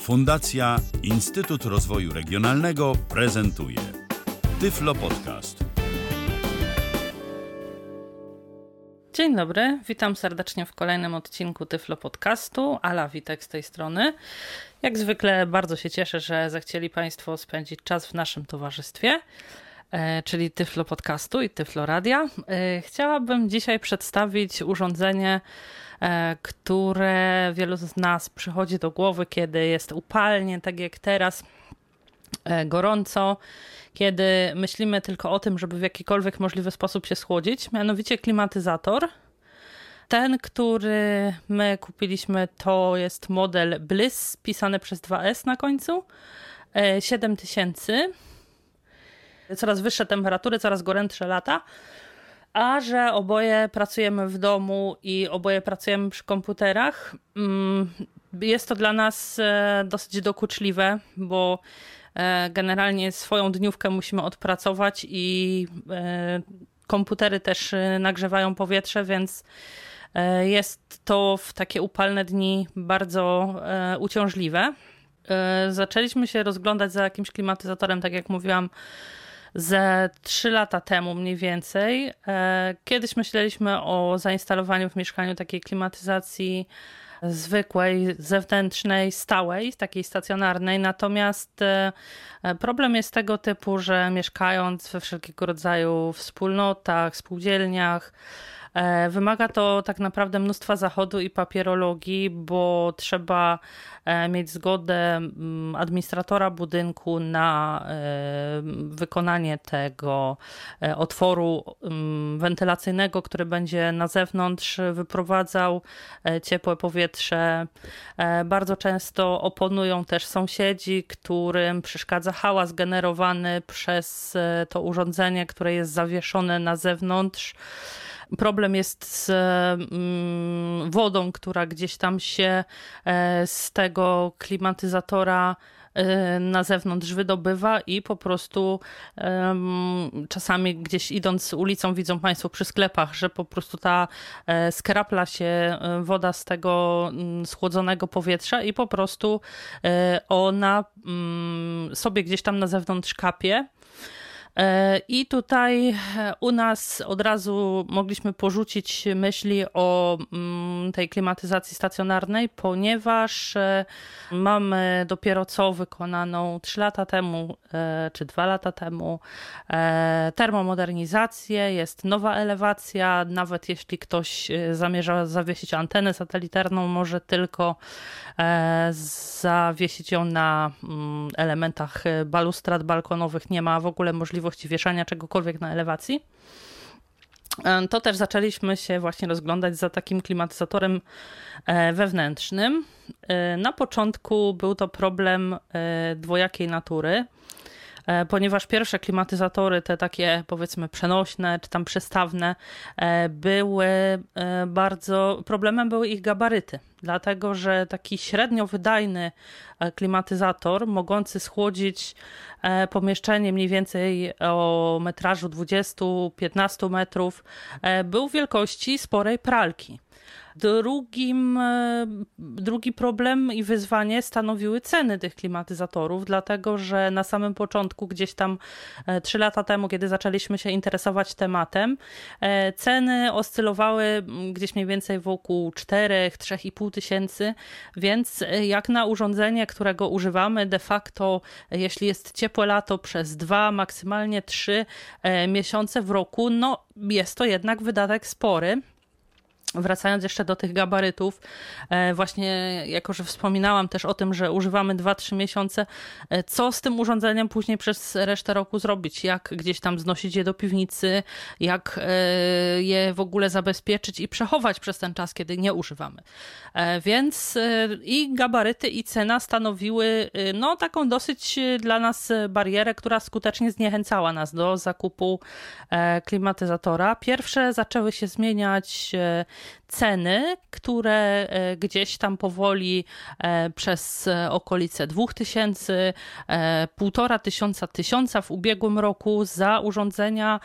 Fundacja Instytut Rozwoju Regionalnego prezentuje Tyflo Podcast. Dzień dobry, witam serdecznie w kolejnym odcinku Tyflo Podcastu. Ala Witek z tej strony. Jak zwykle bardzo się cieszę, że zechcieli Państwo spędzić czas w naszym towarzystwie, czyli Tyflo Podcastu i Tyflo Radia. E, chciałabym dzisiaj przedstawić urządzenie, e, które wielu z nas przychodzi do głowy, kiedy jest upalnie, tak jak teraz, gorąco kiedy myślimy tylko o tym, żeby w jakikolwiek możliwy sposób się schłodzić, mianowicie klimatyzator. Ten, który my kupiliśmy, to jest model Bliss, pisany przez 2S na końcu. 7000. Coraz wyższe temperatury, coraz gorętsze lata. A że oboje pracujemy w domu i oboje pracujemy przy komputerach, mm, jest to dla nas e, dosyć dokuczliwe, bo E, generalnie swoją dniówkę musimy odpracować i e, komputery też nagrzewają powietrze, więc jest to w takie upalne dni bardzo uciążliwe. Zaczęliśmy się rozglądać za jakimś klimatyzatorem, tak jak mówiłam, ze 3 lata temu mniej więcej. Kiedyś myśleliśmy o zainstalowaniu w mieszkaniu takiej klimatyzacji zwykłej, zewnętrznej, stałej, takiej stacjonarnej. Natomiast e, problem jest tego typu, że mieszkając we wszelkiego rodzaju wspólnotach, spółdzielniach, E, wymaga to tak naprawdę mnóstwa zachodu i papierologii, bo trzeba e, mieć zgodę mm, administratora budynku na e, wykonanie tego otworu mm, wentylacyjnego, który będzie na zewnątrz wyprowadzał ciepłe powietrze. Bardzo często oponują też sąsiedzi, którym przeszkadza hałas generowany przez to urządzenie, które jest zawieszone na zewnątrz. Problem jest z mm, wodą, która gdzieś tam się e, z tego klimatyzatora e, na zewnątrz wydobywa i po prostu czasami gdzieś idąc ulicą widzą Państwo przy sklepach, że po prostu ta e, skrapla się woda z tego um, schłodzonego powietrza i po prostu ona um, sobie gdzieś tam na zewnątrz kapie. E, I tutaj e, u nas od razu mogliśmy porzucić myśli o mm, tej klimatyzacji stacjonarnej, ponieważ e, mamy dopiero co wykonaną 3 lata temu czy 2 lata temu termomodernizację, jest nowa elewacja, nawet jeśli ktoś zamierza zawiesić antenę satelitarną, może tylko zawiesić ją na mm, elementach balustrad balkonowych, nie ma w ogóle możliwości możliwości wieszania czegokolwiek na elewacji. E, to też zaczęliśmy się właśnie rozglądać za takim klimatyzatorem e, wewnętrznym. E, na początku był to problem dwojakiej natury. E, ponieważ pierwsze klimatyzatory, te takie powiedzmy przenośne czy tam przestawne, e, były e, bardzo, problemem były ich gabaryty. Dlatego, że taki średnio wydajny klimatyzator, mogący schłodzić pomieszczenie mniej więcej o metrażu 20-15 metrów, był wielkości sporej pralki. Drugim, e, drugi problem i wyzwanie stanowiły ceny tych klimatyzatorów, dlatego że na samym początku, gdzieś tam e, trzy lata temu, kiedy zaczęliśmy się interesować tematem, e, ceny oscylowały gdzieś mniej więcej wokół 4-3,5 tysięcy, więc jak na urządzenie, którego używamy de facto, jeśli jest ciepłe lato przez dwa, maksymalnie trzy miesiące w roku, no jest to jednak wydatek spory. Wracając jeszcze do tych gabarytów, e, właśnie jako, że wspominałam też o tym, że używamy 2-3 miesiące, e, co z tym urządzeniem później przez resztę roku zrobić? Jak gdzieś tam znosić je do piwnicy, jak e, je w ogóle zabezpieczyć i przechować przez ten czas, kiedy nie używamy. Więc i gabaryty, i cena stanowiły no, taką dosyć dla nas barierę, która skutecznie zniechęcała nas do zakupu klimatyzatora. Pierwsze zaczęły się zmieniać ceny, które e, gdzieś tam powoli e, przez okolice 2000, e, półtora tysiąca, tysiąca w ubiegłym roku za urządzenia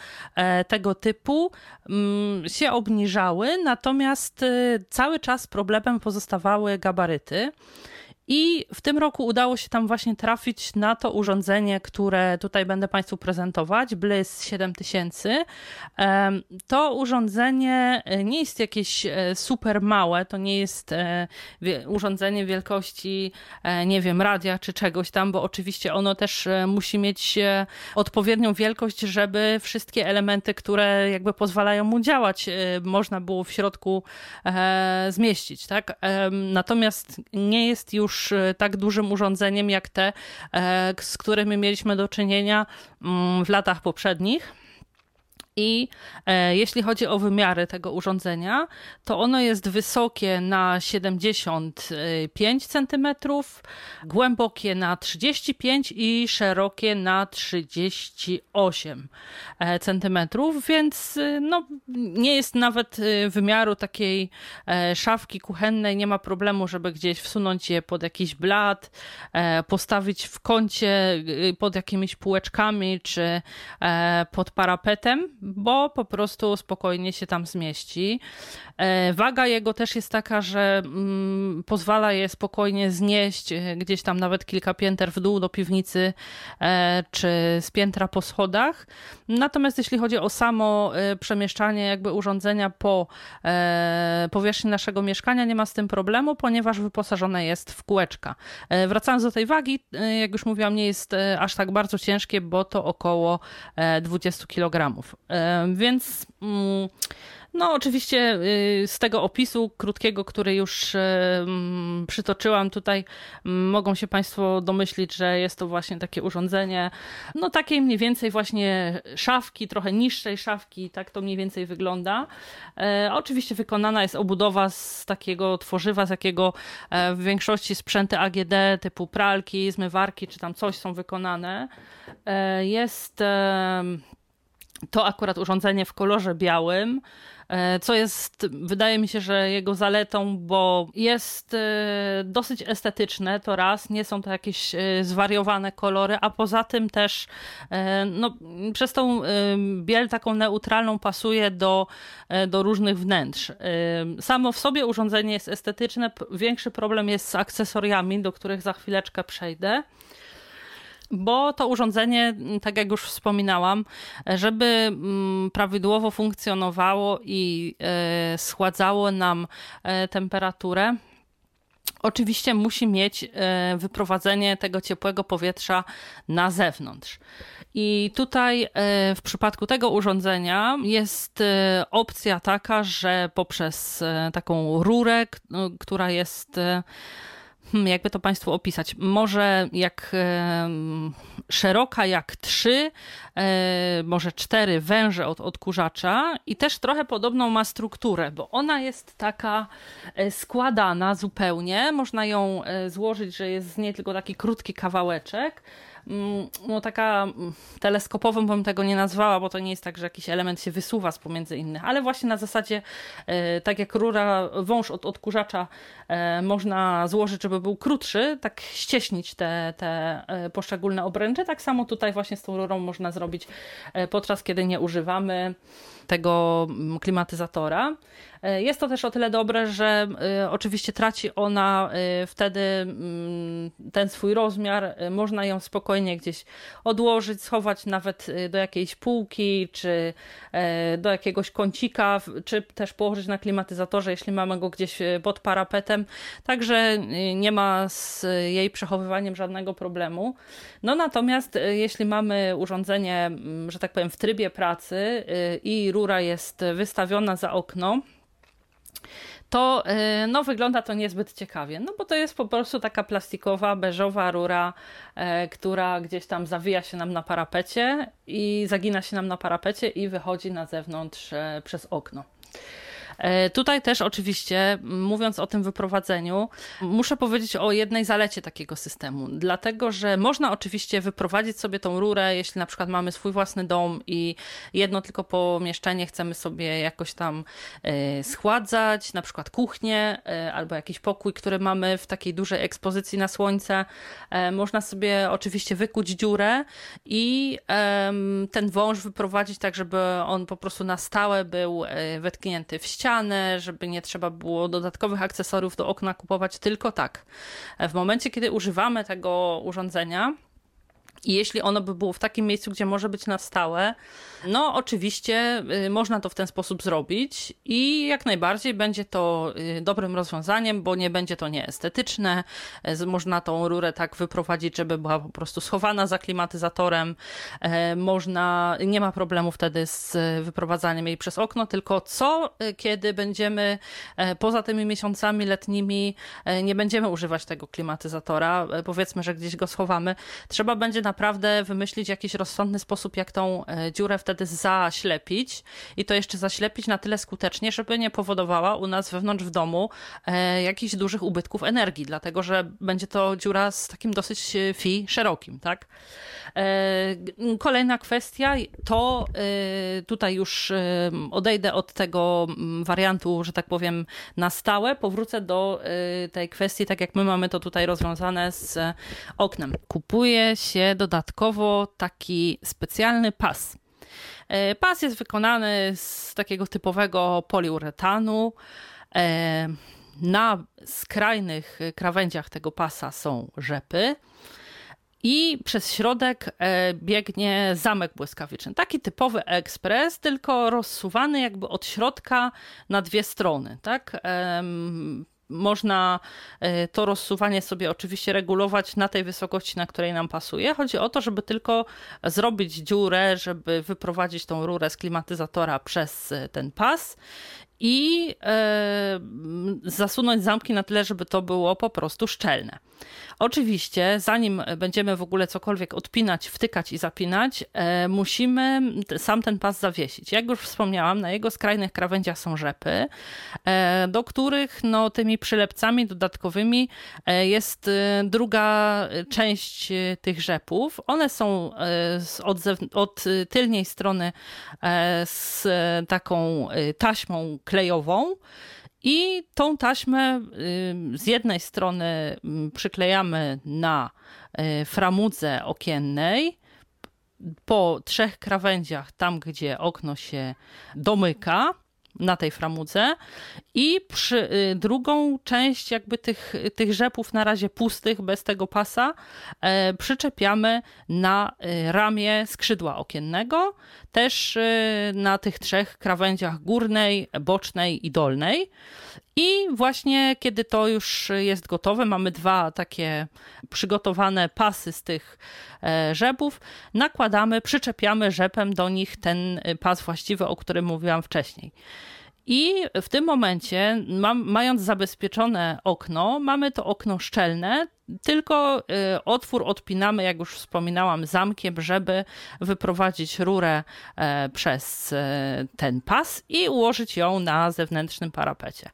tego typu mm, się obniżały, natomiast cały czas problemem pozostawały gabaryty. I w tym roku udało się tam właśnie trafić na to urządzenie, które tutaj będę Państwu prezentować, Bliss 7000. To urządzenie e, nie jest jakieś e, super małe, to nie jest e, urządzenie wielkości, nie wiem, radia czy czegoś tam, bo oczywiście ono też musi mieć odpowiednią wielkość, żeby wszystkie elementy, które jakby pozwalają mu działać, można było w środku zmieścić, tak? Natomiast nie jest już już e, tak dużym urządzeniem jak te, e, z którymi mieliśmy do czynienia mm, w latach poprzednich. I e, jeśli chodzi o wymiary tego urządzenia, to ono jest wysokie na 75 cm, głębokie na 35 i szerokie na 38 e, cm, więc e, no, nie jest nawet e, wymiaru takiej szafki kuchennej, nie ma problemu, żeby gdzieś wsunąć je pod jakiś blat, postawić w kącie pod jakimiś półeczkami czy pod parapetem bo po prostu spokojnie się tam zmieści. E, waga jego też jest taka, że mm, pozwala je spokojnie znieść e, gdzieś tam nawet kilka pięter w dół do piwnicy e, czy z piętra po schodach. Natomiast jeśli chodzi o samo przemieszczanie jakby urządzenia po powierzchni naszego mieszkania, nie ma z tym problemu, ponieważ wyposażone jest w kółeczka. Wracając do tej wagi, jak już mówiłam, nie jest aż tak bardzo ciężkie, bo to około 20 kg. Więc mm, no, oczywiście y, z tego opisu krótkiego, który już przytoczyłam tutaj, mogą się Państwo domyślić, że jest to właśnie takie urządzenie, no takiej mniej więcej właśnie szafki, trochę niższej szafki, tak to mniej więcej wygląda. E, oczywiście wykonana jest obudowa z takiego tworzywa, z jakiego e, w większości sprzęty AGD typu pralki, zmywarki czy tam coś są wykonane. E, jest to akurat urządzenie w kolorze białym, e, co jest, wydaje mi się, że jego zaletą, bo jest e, dosyć estetyczne, to raz, nie są to jakieś e, zwariowane kolory, a poza tym też no, przez tą biel taką neutralną pasuje do, do różnych wnętrz. Samo w sobie urządzenie jest estetyczne, większy problem jest z akcesoriami, do których za chwileczkę przejdę bo to urządzenie, tak jak już wspominałam, żeby mm, prawidłowo funkcjonowało i e, schładzało nam e, temperaturę, oczywiście musi mieć e, wyprowadzenie tego ciepłego powietrza na zewnątrz. I tutaj w przypadku tego urządzenia jest opcja taka, że poprzez taką rurę, która jest jakby to Państwu opisać, może jak szeroka jak trzy, e, może cztery węże od odkurzacza i też trochę podobną ma strukturę, bo ona jest taka e, składana zupełnie. Można ją e, złożyć, że jest z niej tylko taki krótki kawałeczek no taka mm, teleskopową bym tego nie nazwała, bo to nie jest tak, że jakiś element się wysuwa z pomiędzy innych, ale właśnie na zasadzie e, tak jak rura, wąż od odkurzacza e, można złożyć, żeby był krótszy, tak ścieśnić te, te e, poszczególne obręcze, tak samo tutaj właśnie z tą rurą można zrobić podczas kiedy nie używamy tego mm, klimatyzatora. E, jest to też o tyle dobre, że e, oczywiście traci ona e, wtedy mm, ten swój rozmiar. Można ją spokojnie gdzieś odłożyć, schować nawet do jakiejś półki, czy do jakiegoś kącika, czy też położyć na klimatyzatorze, jeśli mamy go gdzieś pod parapetem. Także nie ma z jej przechowywaniem żadnego problemu. No natomiast jeśli mamy urządzenie, mm, że tak powiem, w trybie pracy i rura jest wystawiona za okno, to y, no, wygląda to niezbyt ciekawie, no bo to jest po prostu taka plastikowa, beżowa rura, e, która gdzieś tam zawija się nam na parapecie i zagina się nam na parapecie i wychodzi na zewnątrz e, przez okno. E, tutaj też oczywiście, mówiąc o tym wyprowadzeniu, muszę powiedzieć o jednej zalecie takiego systemu, dlatego że można oczywiście wyprowadzić sobie tą rurę, jeśli na przykład mamy swój własny dom i jedno tylko pomieszczenie chcemy sobie jakoś tam e, schładzać, na przykład kuchnię e, albo jakiś pokój, który mamy w takiej dużej ekspozycji na słońce. Można sobie oczywiście wykuć dziurę i ten wąż wyprowadzić tak, żeby on po prostu na stałe był wetknięty w ścianę ścianę, żeby nie trzeba było dodatkowych akcesoriów do okna kupować, tylko tak. W momencie, kiedy używamy tego urządzenia, i jeśli ono by było w takim miejscu, gdzie może być na stałe, no oczywiście y, można to w ten sposób zrobić i jak najbardziej będzie to y, dobrym rozwiązaniem, bo nie będzie to nieestetyczne. Można tą rurę tak wyprowadzić, żeby była po prostu schowana za klimatyzatorem. E, można, nie ma problemu wtedy z wyprowadzaniem jej przez okno, tylko co kiedy będziemy e, poza tymi miesiącami letnimi e, nie będziemy używać tego klimatyzatora, powiedzmy, że gdzieś go schowamy, trzeba będzie naprawdę wymyślić jakiś rozsądny sposób, jak tą e, dziurę wtedy zaślepić i to jeszcze zaślepić na tyle skutecznie, żeby nie powodowała u nas wewnątrz w domu e, jakichś dużych ubytków energii, dlatego że będzie to dziura z takim dosyć e, fi szerokim, tak? Kolejna kwestia to tutaj już odejdę od tego wariantu, że tak powiem, na stałe, powrócę do tej kwestii, tak jak my mamy to tutaj rozwiązane z oknem. Kupuje się dodatkowo taki specjalny pas. E, pas jest wykonany z takiego typowego poliuretanu. E, na skrajnych krawędziach tego pasa są rzepy. I przez środek e, biegnie zamek błyskawiczny. Taki typowy ekspres, tylko rozsuwany jakby od środka na dwie strony. Tak? Można e, to rozsuwanie sobie oczywiście regulować na tej wysokości, na której nam pasuje. Chodzi o to, żeby tylko zrobić dziurę, żeby wyprowadzić tą rurę z klimatyzatora przez e, ten pas i e, zasunąć zamki na tyle, żeby to było po prostu szczelne. Oczywiście, zanim będziemy w ogóle cokolwiek odpinać, wtykać i zapinać, e, musimy sam ten pas zawiesić. Jak już wspomniałam, na jego skrajnych krawędziach są rzepy, e, do których no, tymi przylepcami dodatkowymi e, jest druga część tych rzepów. One są od, od strony z taką taśmą klejową. I tą taśmę z jednej strony przyklejamy na y, framudze okiennej, po trzech krawędziach, tam gdzie okno się domyka, na tej framudze i przy, y, drugą część jakby tych, tych rzepów na razie pustych, bez tego pasa, e, przyczepiamy na y, ramię skrzydła okiennego, też y, na tych trzech krawędziach górnej, bocznej i dolnej. I właśnie kiedy to już jest gotowe, mamy dwa takie przygotowane pasy z tych e, rzepów, nakładamy, przyczepiamy rzepem do nich ten pas właściwy, o którym mówiłam wcześniej. I w tym momencie, mam, mając zabezpieczone okno, mamy to okno szczelne, tylko y, otwór odpinamy, jak już wspominałam, zamkiem, żeby wyprowadzić rurę e, przez e, ten pas i ułożyć ją na zewnętrznym parapecie.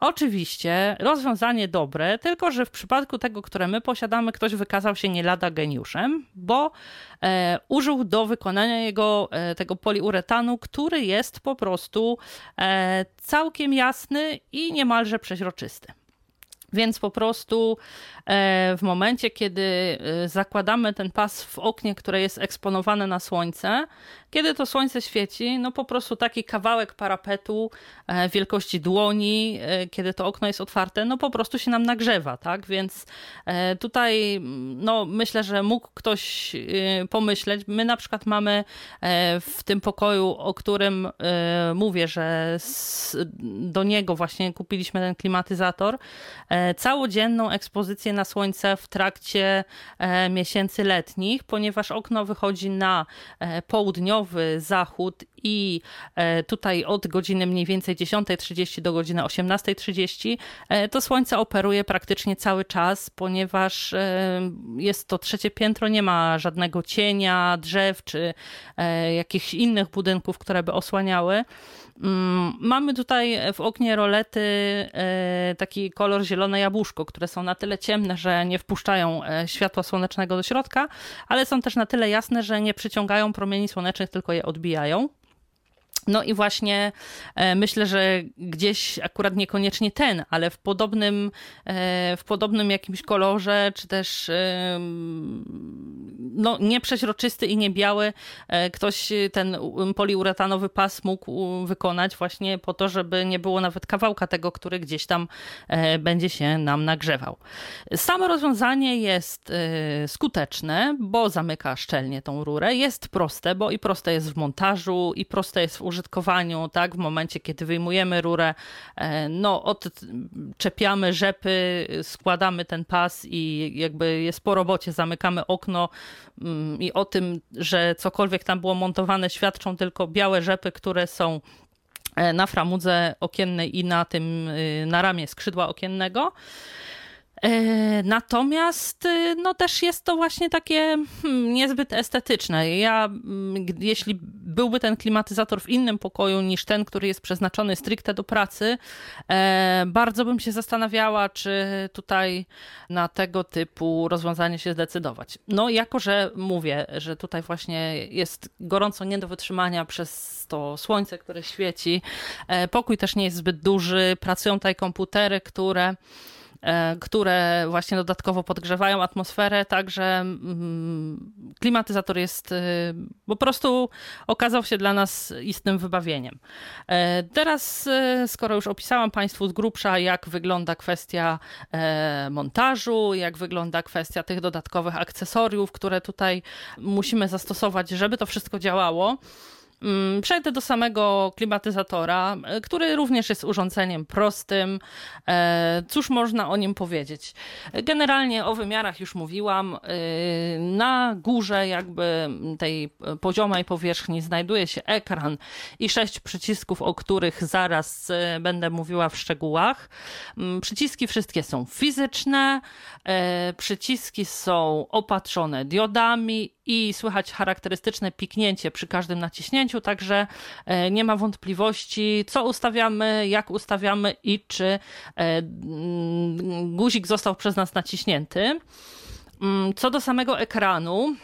Oczywiście rozwiązanie dobre, tylko że w przypadku tego, które my posiadamy, ktoś wykazał się nie lada geniuszem, bo e, użył do wykonania jego tego poliuretanu, który jest po prostu całkiem jasny i niemalże przeźroczysty. Więc po prostu e, w momencie, kiedy e, zakładamy ten pas w oknie, które jest eksponowane na słońce, kiedy to słońce świeci, no po prostu taki kawałek parapetu e, wielkości dłoni, kiedy to okno jest otwarte, no po prostu się nam nagrzewa, tak? Więc tutaj no myślę, że mógł ktoś pomyśleć. My na przykład mamy w tym pokoju, o którym mówię, że do niego właśnie kupiliśmy ten klimatyzator, całodzienną ekspozycję na słońce w trakcie e, miesięcy letnich, ponieważ okno wychodzi na e, południowy zachód i e, tutaj od godziny mniej więcej 10.30 do godziny 18.30 to słońce operuje praktycznie cały czas, ponieważ jest to trzecie piętro, nie ma żadnego cienia, drzew czy jakichś innych budynków, które by osłaniały. Mm, mamy tutaj w oknie rolety e, taki kolor zielone jabłuszko, które są na tyle ciemne, że nie wpuszczają e, światła słonecznego do środka, ale są też na tyle jasne, że nie przyciągają promieni słonecznych, tylko je odbijają. No i właśnie e, myślę, że gdzieś akurat niekoniecznie ten, ale w podobnym, e, w podobnym jakimś kolorze, czy też e, no, nieprzeźroczysty i nie biały ktoś ten poliuretanowy pas mógł wykonać właśnie po to, żeby nie było nawet kawałka tego, który gdzieś tam będzie się nam nagrzewał. Samo rozwiązanie jest skuteczne, bo zamyka szczelnie tą rurę. Jest proste, bo i proste jest w montażu, i proste jest w użytkowaniu, tak? W momencie, kiedy wyjmujemy rurę, no, odczepiamy rzepy, składamy ten pas i jakby jest po robocie, zamykamy okno mm, i o tym, że cokolwiek tam było montowane świadczą tylko białe rzepy, które są e, na framudze okiennej i na tym, y, na ramię skrzydła okiennego. E, natomiast y, no też jest to właśnie takie hmm, niezbyt estetyczne. Ja, mm, jeśli byłby ten klimatyzator w innym pokoju niż ten, który jest przeznaczony stricte do pracy, e, bardzo bym się zastanawiała, czy tutaj na tego typu rozwiązanie się zdecydować. No, jako że mówię, że tutaj właśnie jest gorąco nie do wytrzymania przez to słońce, które świeci, e, pokój też nie jest zbyt duży, pracują tutaj komputery, które które właśnie dodatkowo podgrzewają atmosferę, także mm, klimatyzator jest y, po prostu okazał się dla nas istnym wybawieniem. E, teraz, skoro już opisałam Państwu z grubsza, jak wygląda kwestia e, montażu, jak wygląda kwestia tych dodatkowych akcesoriów, które tutaj musimy zastosować, żeby to wszystko działało, przejdę do samego klimatyzatora, e, który również jest urządzeniem prostym. E, cóż można o nim powiedzieć? Generalnie o wymiarach już mówiłam. E, na górze jakby tej poziomej powierzchni znajduje się ekran i sześć przycisków, o których zaraz będę mówiła w szczegółach. Mm, przyciski wszystkie są fizyczne, przyciski są opatrzone diodami i słychać charakterystyczne piknięcie przy każdym naciśnięciu, także e, nie ma wątpliwości, co ustawiamy, jak ustawiamy i czy e, mm, guzik został przez nas naciśnięty. Mm, co do samego ekranu,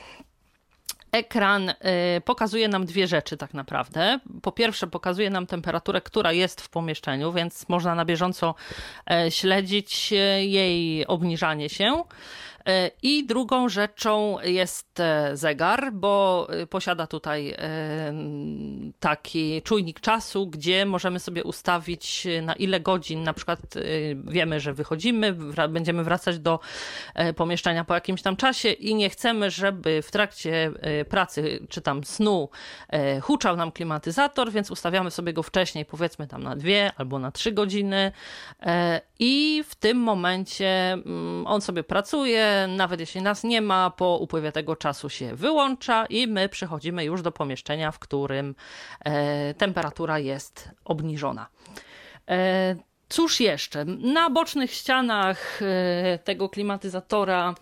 Ekran e, pokazuje nam dwie rzeczy tak naprawdę. Po pierwsze, pokazuje nam temperaturę, która jest w pomieszczeniu, więc można na bieżąco śledzić jej obniżanie się. E, I drugą rzeczą jest e, zegar, bo e, posiada tutaj taki czujnik czasu, gdzie możemy sobie ustawić na ile godzin, na przykład wiemy, że wychodzimy, będziemy wracać do pomieszczenia po jakimś tam czasie i nie chcemy, żeby w trakcie pracy czy tam snu huczał nam klimatyzator, więc ustawiamy sobie go wcześniej, powiedzmy tam na dwie albo na trzy godziny i w tym momencie on sobie pracuje, nawet jeśli nas nie ma, po upływie tego czasu się wyłącza i my przechodzimy już do pomieszczenia, w którym e, temperatura jest obniżona. E, cóż jeszcze? Na bocznych ścianach e, tego klimatyzatora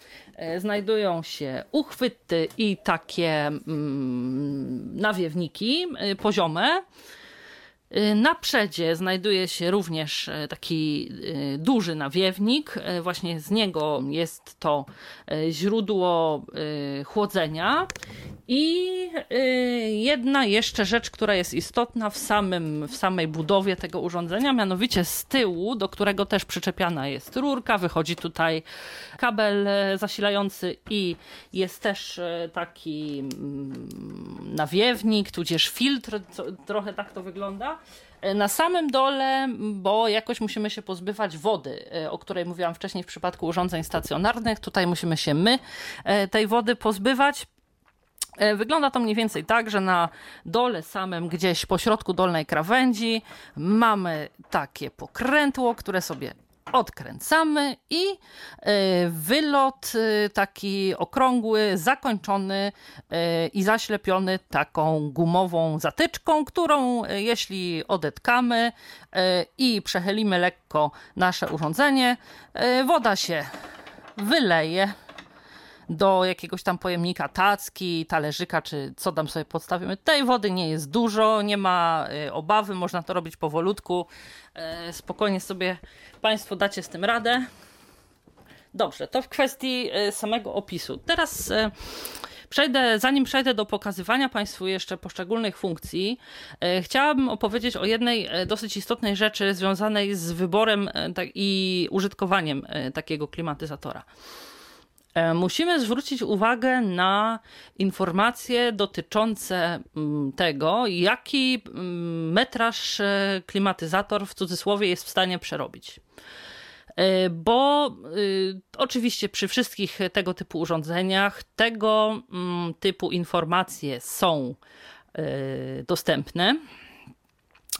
znajdują się uchwyty i takie mm, nawiewniki poziome. Y, na przedzie znajduje się również e, taki e, duży nawiewnik. E, właśnie z niego jest to źródło chłodzenia. I jedna jeszcze rzecz, która jest istotna w, samym, w samej budowie tego urządzenia, mianowicie z tyłu, do którego też przyczepiana jest rurka, wychodzi tutaj kabel zasilający i jest też taki mm, nawiewnik, tudzież filtr, trochę tak to wygląda. E, na samym dole, bo jakoś musimy się pozbywać wody, e, o której mówiłam wcześniej w przypadku urządzeń stacjonarnych. Tutaj musimy się my e, tej wody pozbywać. Wygląda to mniej więcej tak, że na dole samym, gdzieś po środku dolnej krawędzi, mamy takie pokrętło, które sobie odkręcamy i e, wylot e, taki okrągły, zakończony e, i zaślepiony taką gumową zatyczką, którą jeśli odetkamy i przechylimy lekko nasze urządzenie, woda się wyleje do jakiegoś tam pojemnika tacki, talerzyka, czy co tam sobie podstawimy. Tej wody nie jest dużo, nie ma obawy, można to robić powolutku. Spokojnie sobie Państwo dacie z tym radę. Dobrze, to w kwestii e, samego opisu. Teraz e, przejdę, zanim przejdę do pokazywania Państwu jeszcze poszczególnych funkcji, e, chciałabym opowiedzieć o jednej dosyć istotnej rzeczy związanej z wyborem i użytkowaniem takiego klimatyzatora. E, musimy zwrócić uwagę na informacje dotyczące mm, tego, jaki mm, metraż e, klimatyzator w cudzysłowie jest w stanie przerobić. E, bo oczywiście przy wszystkich tego typu urządzeniach tego mm, typu informacje są dostępne.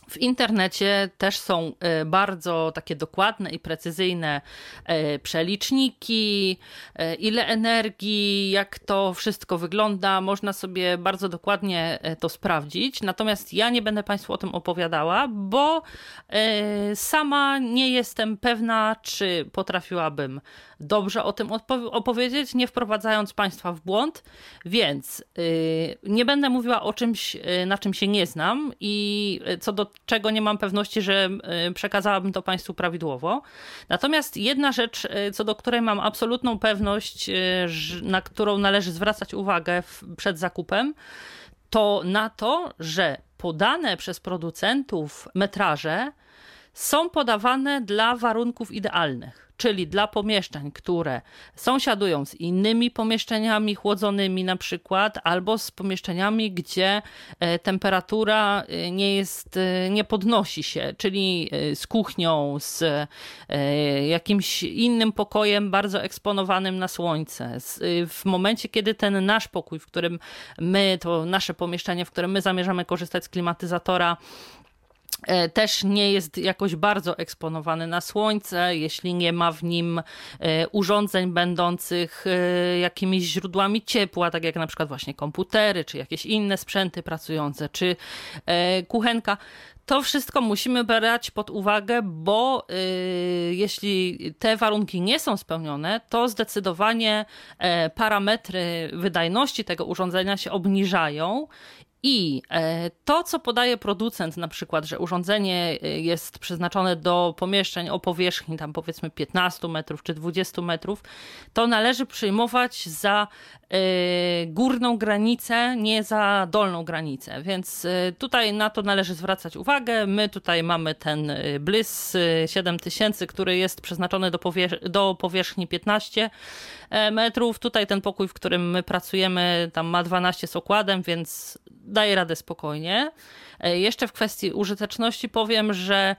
W internecie też są e, bardzo takie dokładne i precyzyjne e, przeliczniki, e, ile energii, jak to wszystko wygląda. Można sobie bardzo dokładnie to sprawdzić. Natomiast ja nie będę Państwu o tym opowiadała, bo sama nie jestem pewna, czy potrafiłabym dobrze o tym opowiedzieć, nie wprowadzając Państwa w błąd. Więc nie będę mówiła o czymś, na czym się nie znam i co do czego nie mam pewności, że y, przekazałabym to Państwu prawidłowo. Natomiast jedna rzecz, y, co do której mam absolutną pewność, y, na którą należy zwracać uwagę przed zakupem, to na to, że podane przez producentów metraże są podawane dla warunków idealnych czyli dla pomieszczeń, które sąsiadują z innymi pomieszczeniami chłodzonymi na przykład, albo z pomieszczeniami, gdzie e, temperatura e, nie jest, e, nie podnosi się, czyli z kuchnią, z jakimś innym pokojem bardzo eksponowanym na słońce. W momencie, kiedy ten nasz pokój, w którym my, to nasze pomieszczenie, w którym my zamierzamy korzystać z klimatyzatora, też nie jest jakoś bardzo eksponowany na słońce, jeśli nie ma w nim e, urządzeń będących e, jakimiś źródłami ciepła, tak jak na przykład właśnie komputery, czy jakieś inne sprzęty pracujące, czy kuchenka. To wszystko musimy brać pod uwagę, bo jeśli te warunki nie są spełnione, to zdecydowanie parametry wydajności tego urządzenia się obniżają i e, to, co podaje producent, na przykład, że urządzenie e, jest przeznaczone do pomieszczeń o powierzchni tam powiedzmy 15 metrów czy 20 metrów, to należy przyjmować za e, górną granicę, nie za dolną granicę. Więc tutaj na to należy zwracać uwagę. My tutaj mamy ten Bliss 7000, który jest przeznaczony do, do powierzchni 15 metrów. Tutaj ten pokój, w którym my pracujemy, tam ma 12 z okładem, więc daje radę spokojnie. E, jeszcze w kwestii użyteczności powiem, że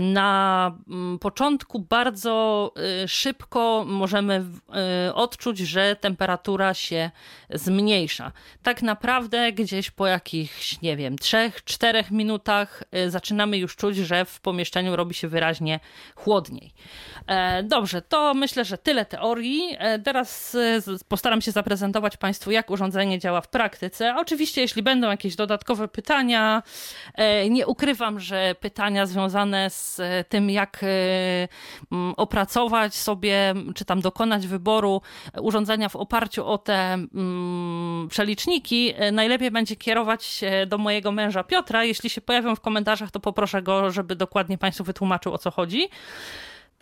na mm, początku bardzo e, szybko możemy e, odczuć, że temperatura się zmniejsza. Tak naprawdę gdzieś po jakichś, nie wiem, 3-4 minutach zaczynamy już czuć, że w pomieszczeniu robi się wyraźnie chłodniej. Dobrze, to myślę, że tyle teorii. Teraz postaram się zaprezentować Państwu, jak urządzenie działa w praktyce. Oczywiście, jeśli będą jakieś dodatkowe pytania, nie ukrywam, że pytania związane z e, tym, jak e, opracować sobie, czy tam dokonać wyboru urządzenia w oparciu o te przeliczniki, e, najlepiej będzie kierować się do mojego męża Piotra. Jeśli się pojawią w komentarzach, to poproszę go, żeby dokładnie Państwu wytłumaczył, o co chodzi.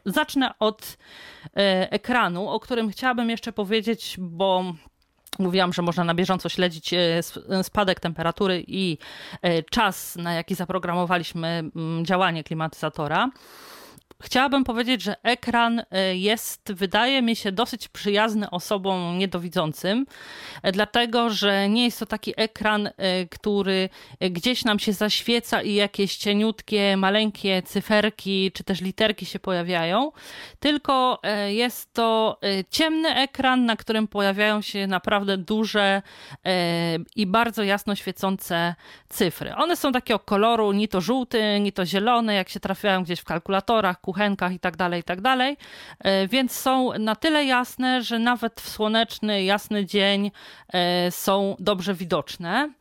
Zacznę od ekranu, o którym chciałabym jeszcze powiedzieć, bo Mówiłam, że można na bieżąco śledzić e, spadek temperatury i e, czas, na jaki zaprogramowaliśmy mm, działanie klimatyzatora. Chciałabym powiedzieć, że ekran e, jest, wydaje mi się, dosyć przyjazny osobom niedowidzącym, e, dlatego że nie jest to taki ekran, e, który gdzieś nam się zaświeca i jakieś cieniutkie, maleńkie cyferki czy też literki się pojawiają, tylko jest to ciemny ekran, na którym pojawiają się naprawdę duże i bardzo jasno świecące cyfry. One są takiego koloru, ni to żółty, ni to zielony, jak się trafiają gdzieś w kalkulatorach, kuchenkach i tak dalej, i tak dalej. E, więc są na tyle jasne, że nawet w słoneczny, jasny dzień e, są dobrze widoczne.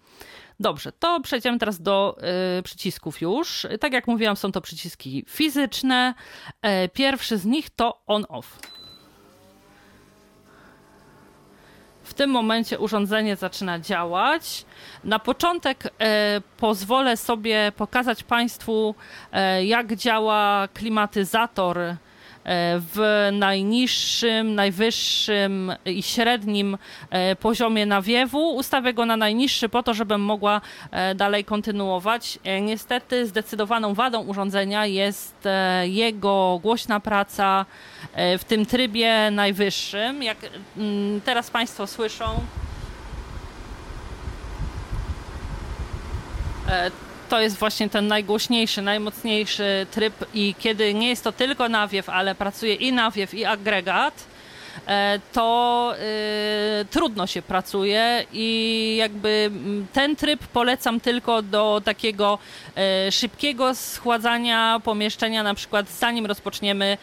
Dobrze, to przejdziemy teraz do y, przycisków już. Tak jak mówiłam, są to przyciski fizyczne. Pierwszy z nich to on-off. W tym momencie urządzenie zaczyna działać. Na początek e, pozwolę sobie pokazać Państwu, e, jak działa klimatyzator w najniższym, najwyższym i średnim poziomie nawiewu. Ustawię go na najniższy po to, żebym mogła dalej kontynuować. Niestety zdecydowaną wadą urządzenia jest jego głośna praca w tym trybie najwyższym. Jak mm, teraz Państwo słyszą, E, to jest właśnie ten najgłośniejszy, najmocniejszy tryb i kiedy nie jest to tylko nawiew, ale pracuje i nawiew i agregat, e, to y, trudno się pracuje i jakby ten tryb polecam tylko do takiego y, szybkiego schładzania pomieszczenia, na przykład zanim rozpoczniemy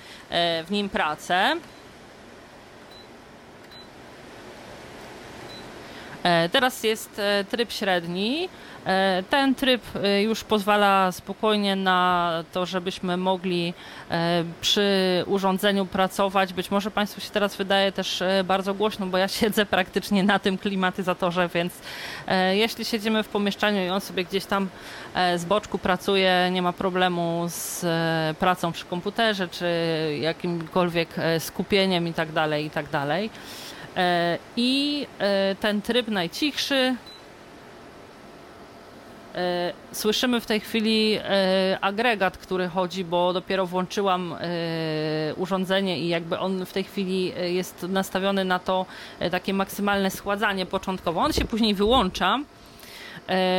y, w nim pracę. Teraz jest tryb średni. E, ten tryb e, już pozwala spokojnie na to, żebyśmy mogli e, przy urządzeniu pracować. Być może Państwu się teraz wydaje też bardzo głośno, bo ja siedzę praktycznie na tym klimatyzatorze, więc jeśli siedzimy w pomieszczeniu i on sobie gdzieś tam z boczku pracuje, nie ma problemu z pracą przy komputerze czy jakimkolwiek skupieniem i tak dalej, i dalej. I ten tryb najcichszy E, słyszymy w tej chwili e, agregat, który chodzi, bo dopiero włączyłam e, urządzenie i jakby on w tej chwili jest nastawiony na to takie maksymalne schładzanie początkowo. On się później wyłącza E,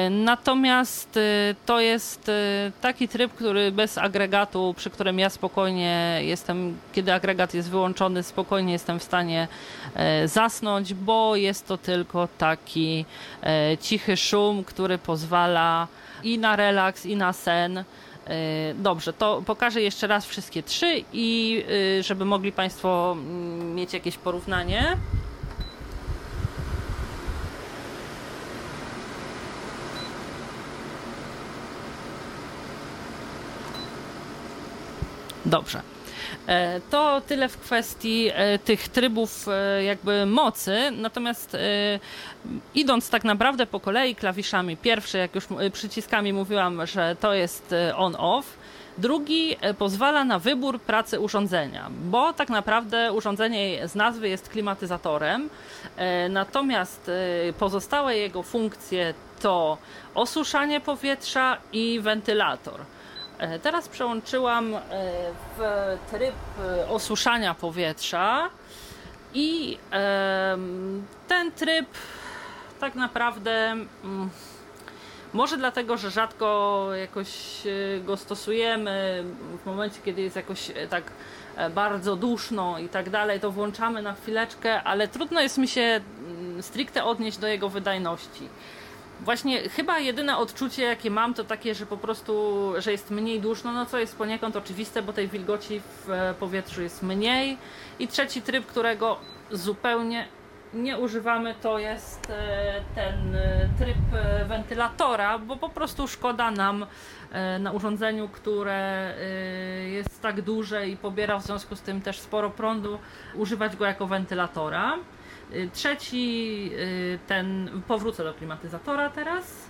natomiast e, to jest e, taki tryb, który bez agregatu, przy którym ja spokojnie jestem, kiedy agregat jest wyłączony, spokojnie jestem w stanie zasnąć, bo jest to tylko taki cichy szum, który pozwala i na relaks, i na sen. Dobrze, to pokażę jeszcze raz wszystkie trzy i żeby mogli Państwo mm, mieć jakieś porównanie. Dobrze. E, to tyle w kwestii e, tych trybów e, jakby mocy, natomiast idąc tak naprawdę po kolei klawiszami, pierwszy jak już przyciskami mówiłam, że to jest on-off, Drugi pozwala na wybór pracy urządzenia, bo tak naprawdę urządzenie z nazwy jest klimatyzatorem, natomiast pozostałe jego funkcje to osuszanie powietrza i wentylator. E, teraz przełączyłam e, w tryb e, osuszania powietrza i ten tryb tak naprawdę mm, może dlatego, że rzadko jakoś go stosujemy w momencie, kiedy jest jakoś tak bardzo duszno i tak dalej, to włączamy na chwileczkę, ale trudno jest mi się mm, stricte odnieść do jego wydajności. Właśnie chyba jedyne odczucie, jakie mam, to takie, że po prostu, że jest mniej duszno, no co jest poniekąd oczywiste, bo tej wilgoci w e, powietrzu jest mniej. I trzeci tryb, którego zupełnie nie używamy, to jest e, ten e, tryb wentylatora, bo po prostu szkoda nam na urządzeniu, które jest tak duże i pobiera w związku z tym też sporo prądu, używać go jako wentylatora. Y, trzeci, y, ten, powrócę do klimatyzatora teraz.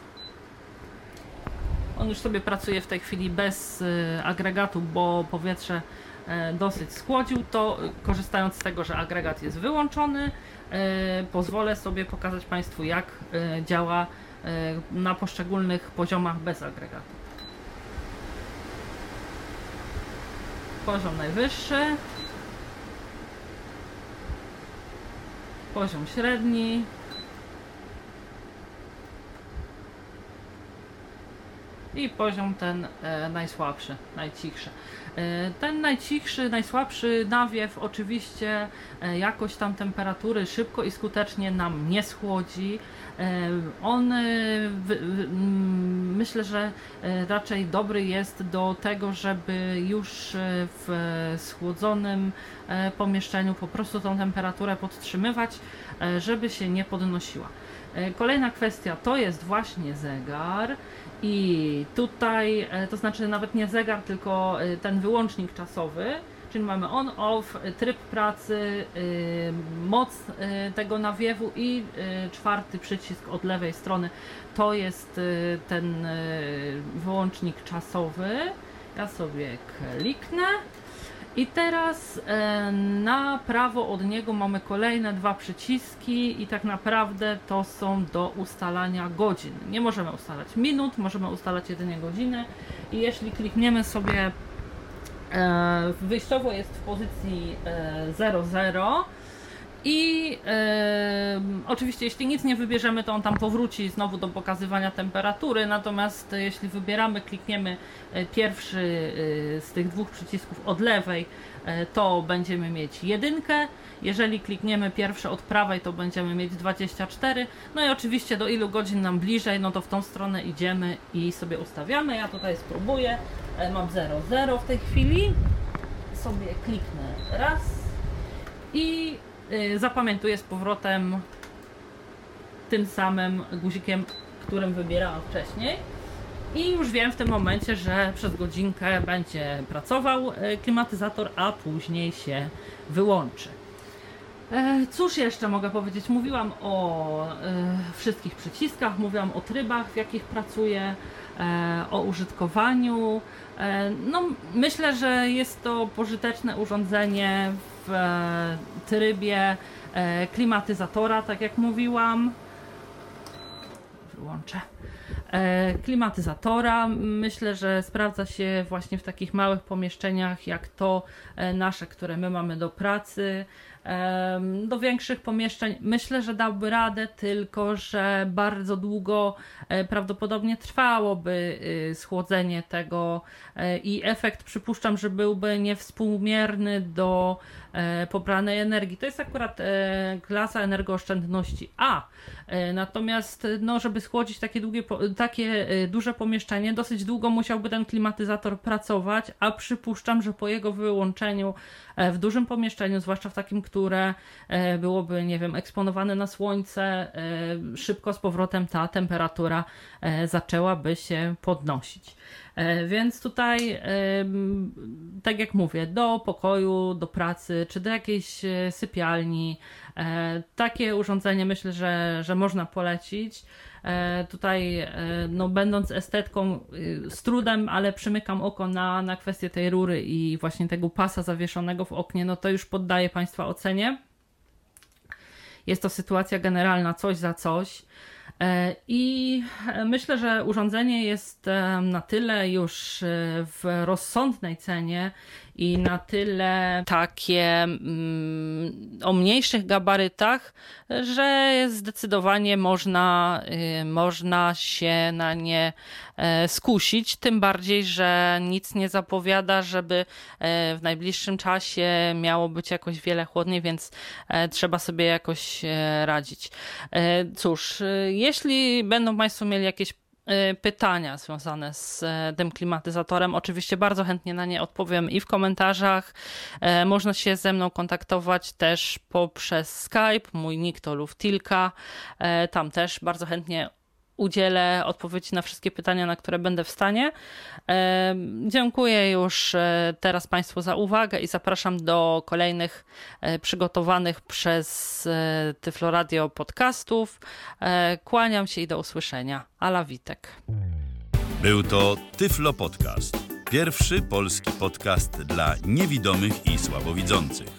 On już sobie pracuje w tej chwili bez y, agregatu, bo powietrze dosyć schłodził, to korzystając z tego, że agregat jest wyłączony, pozwolę sobie pokazać Państwu jak działa na poszczególnych poziomach bez agregatu. Poziom najwyższy, poziom średni. I poziom ten e, najsłabszy, najcichszy. E, ten najcichszy, najsłabszy nawiew oczywiście e, jakoś tam temperatury szybko i skutecznie nam nie schłodzi. E, on myślę, że raczej dobry jest do tego, żeby już w schłodzonym pomieszczeniu po prostu tą temperaturę podtrzymywać, żeby się nie podnosiła. Kolejna kwestia to jest właśnie zegar. I tutaj, e, to znaczy nawet nie zegar, tylko e, ten wyłącznik czasowy, czyli mamy on-off, tryb pracy, moc tego nawiewu i czwarty przycisk od lewej strony. To jest ten wyłącznik czasowy. Ja sobie kliknę I teraz e, na prawo od niego mamy kolejne dwa przyciski i tak naprawdę to są do ustalania godzin. Nie możemy ustalać minut, możemy ustalać jedynie godziny i jeśli klikniemy sobie e, wyjściowo jest w pozycji e, 00 i e, oczywiście, jeśli nic nie wybierzemy, to on tam powróci znowu do pokazywania temperatury. Natomiast jeśli wybieramy, klikniemy e, pierwszy e, z tych dwóch przycisków od lewej, e, to będziemy mieć jedynkę. Jeżeli klikniemy pierwszy od prawej, to będziemy mieć 24. No i oczywiście, do ilu godzin nam bliżej, no to w tą stronę idziemy i sobie ustawiamy. Ja tutaj spróbuję. E, Mam 00 w tej chwili. Sobie kliknę raz i y, zapamiętuję z powrotem tym samym guzikiem, którym wybierałam wcześniej. I już wiem w tym momencie, że przez godzinkę będzie pracował y, klimatyzator, a później się wyłączy. E, Cóż jeszcze mogę powiedzieć? Mówiłam o e, wszystkich przyciskach, mówiłam o trybach, w jakich pracuję, e, o użytkowaniu. No, myślę, że jest to pożyteczne urządzenie w e, trybie e, klimatyzatora, tak jak mówiłam. Wyłączę. E, klimatyzatora. Myślę, że sprawdza się właśnie w takich małych pomieszczeniach, jak to nasze, które my mamy do pracy. Do większych pomieszczeń myślę, że dałby radę, tylko że bardzo długo prawdopodobnie trwałoby y, schłodzenie tego i efekt przypuszczam, że byłby niewspółmierny do pobranej energii. To jest akurat e, klasa energooszczędności A. E, Natomiast, no, żeby schłodzić takie, długie, takie e, duże pomieszczenie, dosyć długo musiałby ten klimatyzator pracować, a przypuszczam, że po jego wyłączeniu e, w dużym pomieszczeniu, zwłaszcza w takim, które e, byłoby, nie wiem, eksponowane na słońce, e, szybko z powrotem ta temperatura e, zaczęłaby się podnosić. E, Więc tutaj, tak jak mówię, do pokoju, do pracy, czy do jakiejś e, sypialni, e, takie urządzenie myślę, że, że można polecić. Tutaj, no, będąc estetką, z trudem, ale przymykam oko na, na kwestię tej rury i właśnie tego pasa zawieszonego w oknie, no to już poddaję Państwa ocenie. Jest to sytuacja generalna, coś za coś. E, I myślę, że urządzenie jest na tyle już e, w rozsądnej cenie i na tyle takie mm, o mniejszych gabarytach, że zdecydowanie można, y, można się na nie e, skusić. Tym bardziej, że nic nie zapowiada, żeby e, w najbliższym czasie miało być jakoś wiele chłodniej, więc e, trzeba sobie jakoś radzić. Cóż, jeśli będą Państwo mieli jakieś pytania związane z e, tym klimatyzatorem. Oczywiście bardzo chętnie na nie odpowiem i w komentarzach. E, Można się ze mną kontaktować też poprzez Skype. Mój nick to Luftilka. E, Tam też bardzo chętnie udzielę odpowiedzi na wszystkie pytania, na które będę w stanie. Dziękuję już e, teraz Państwu za uwagę i zapraszam do kolejnych e, przygotowanych przez e, Tyfloradio podcastów. Kłaniam się i do usłyszenia. Ala Witek. Był to Tyflo Podcast. Pierwszy polski podcast dla niewidomych i słabowidzących.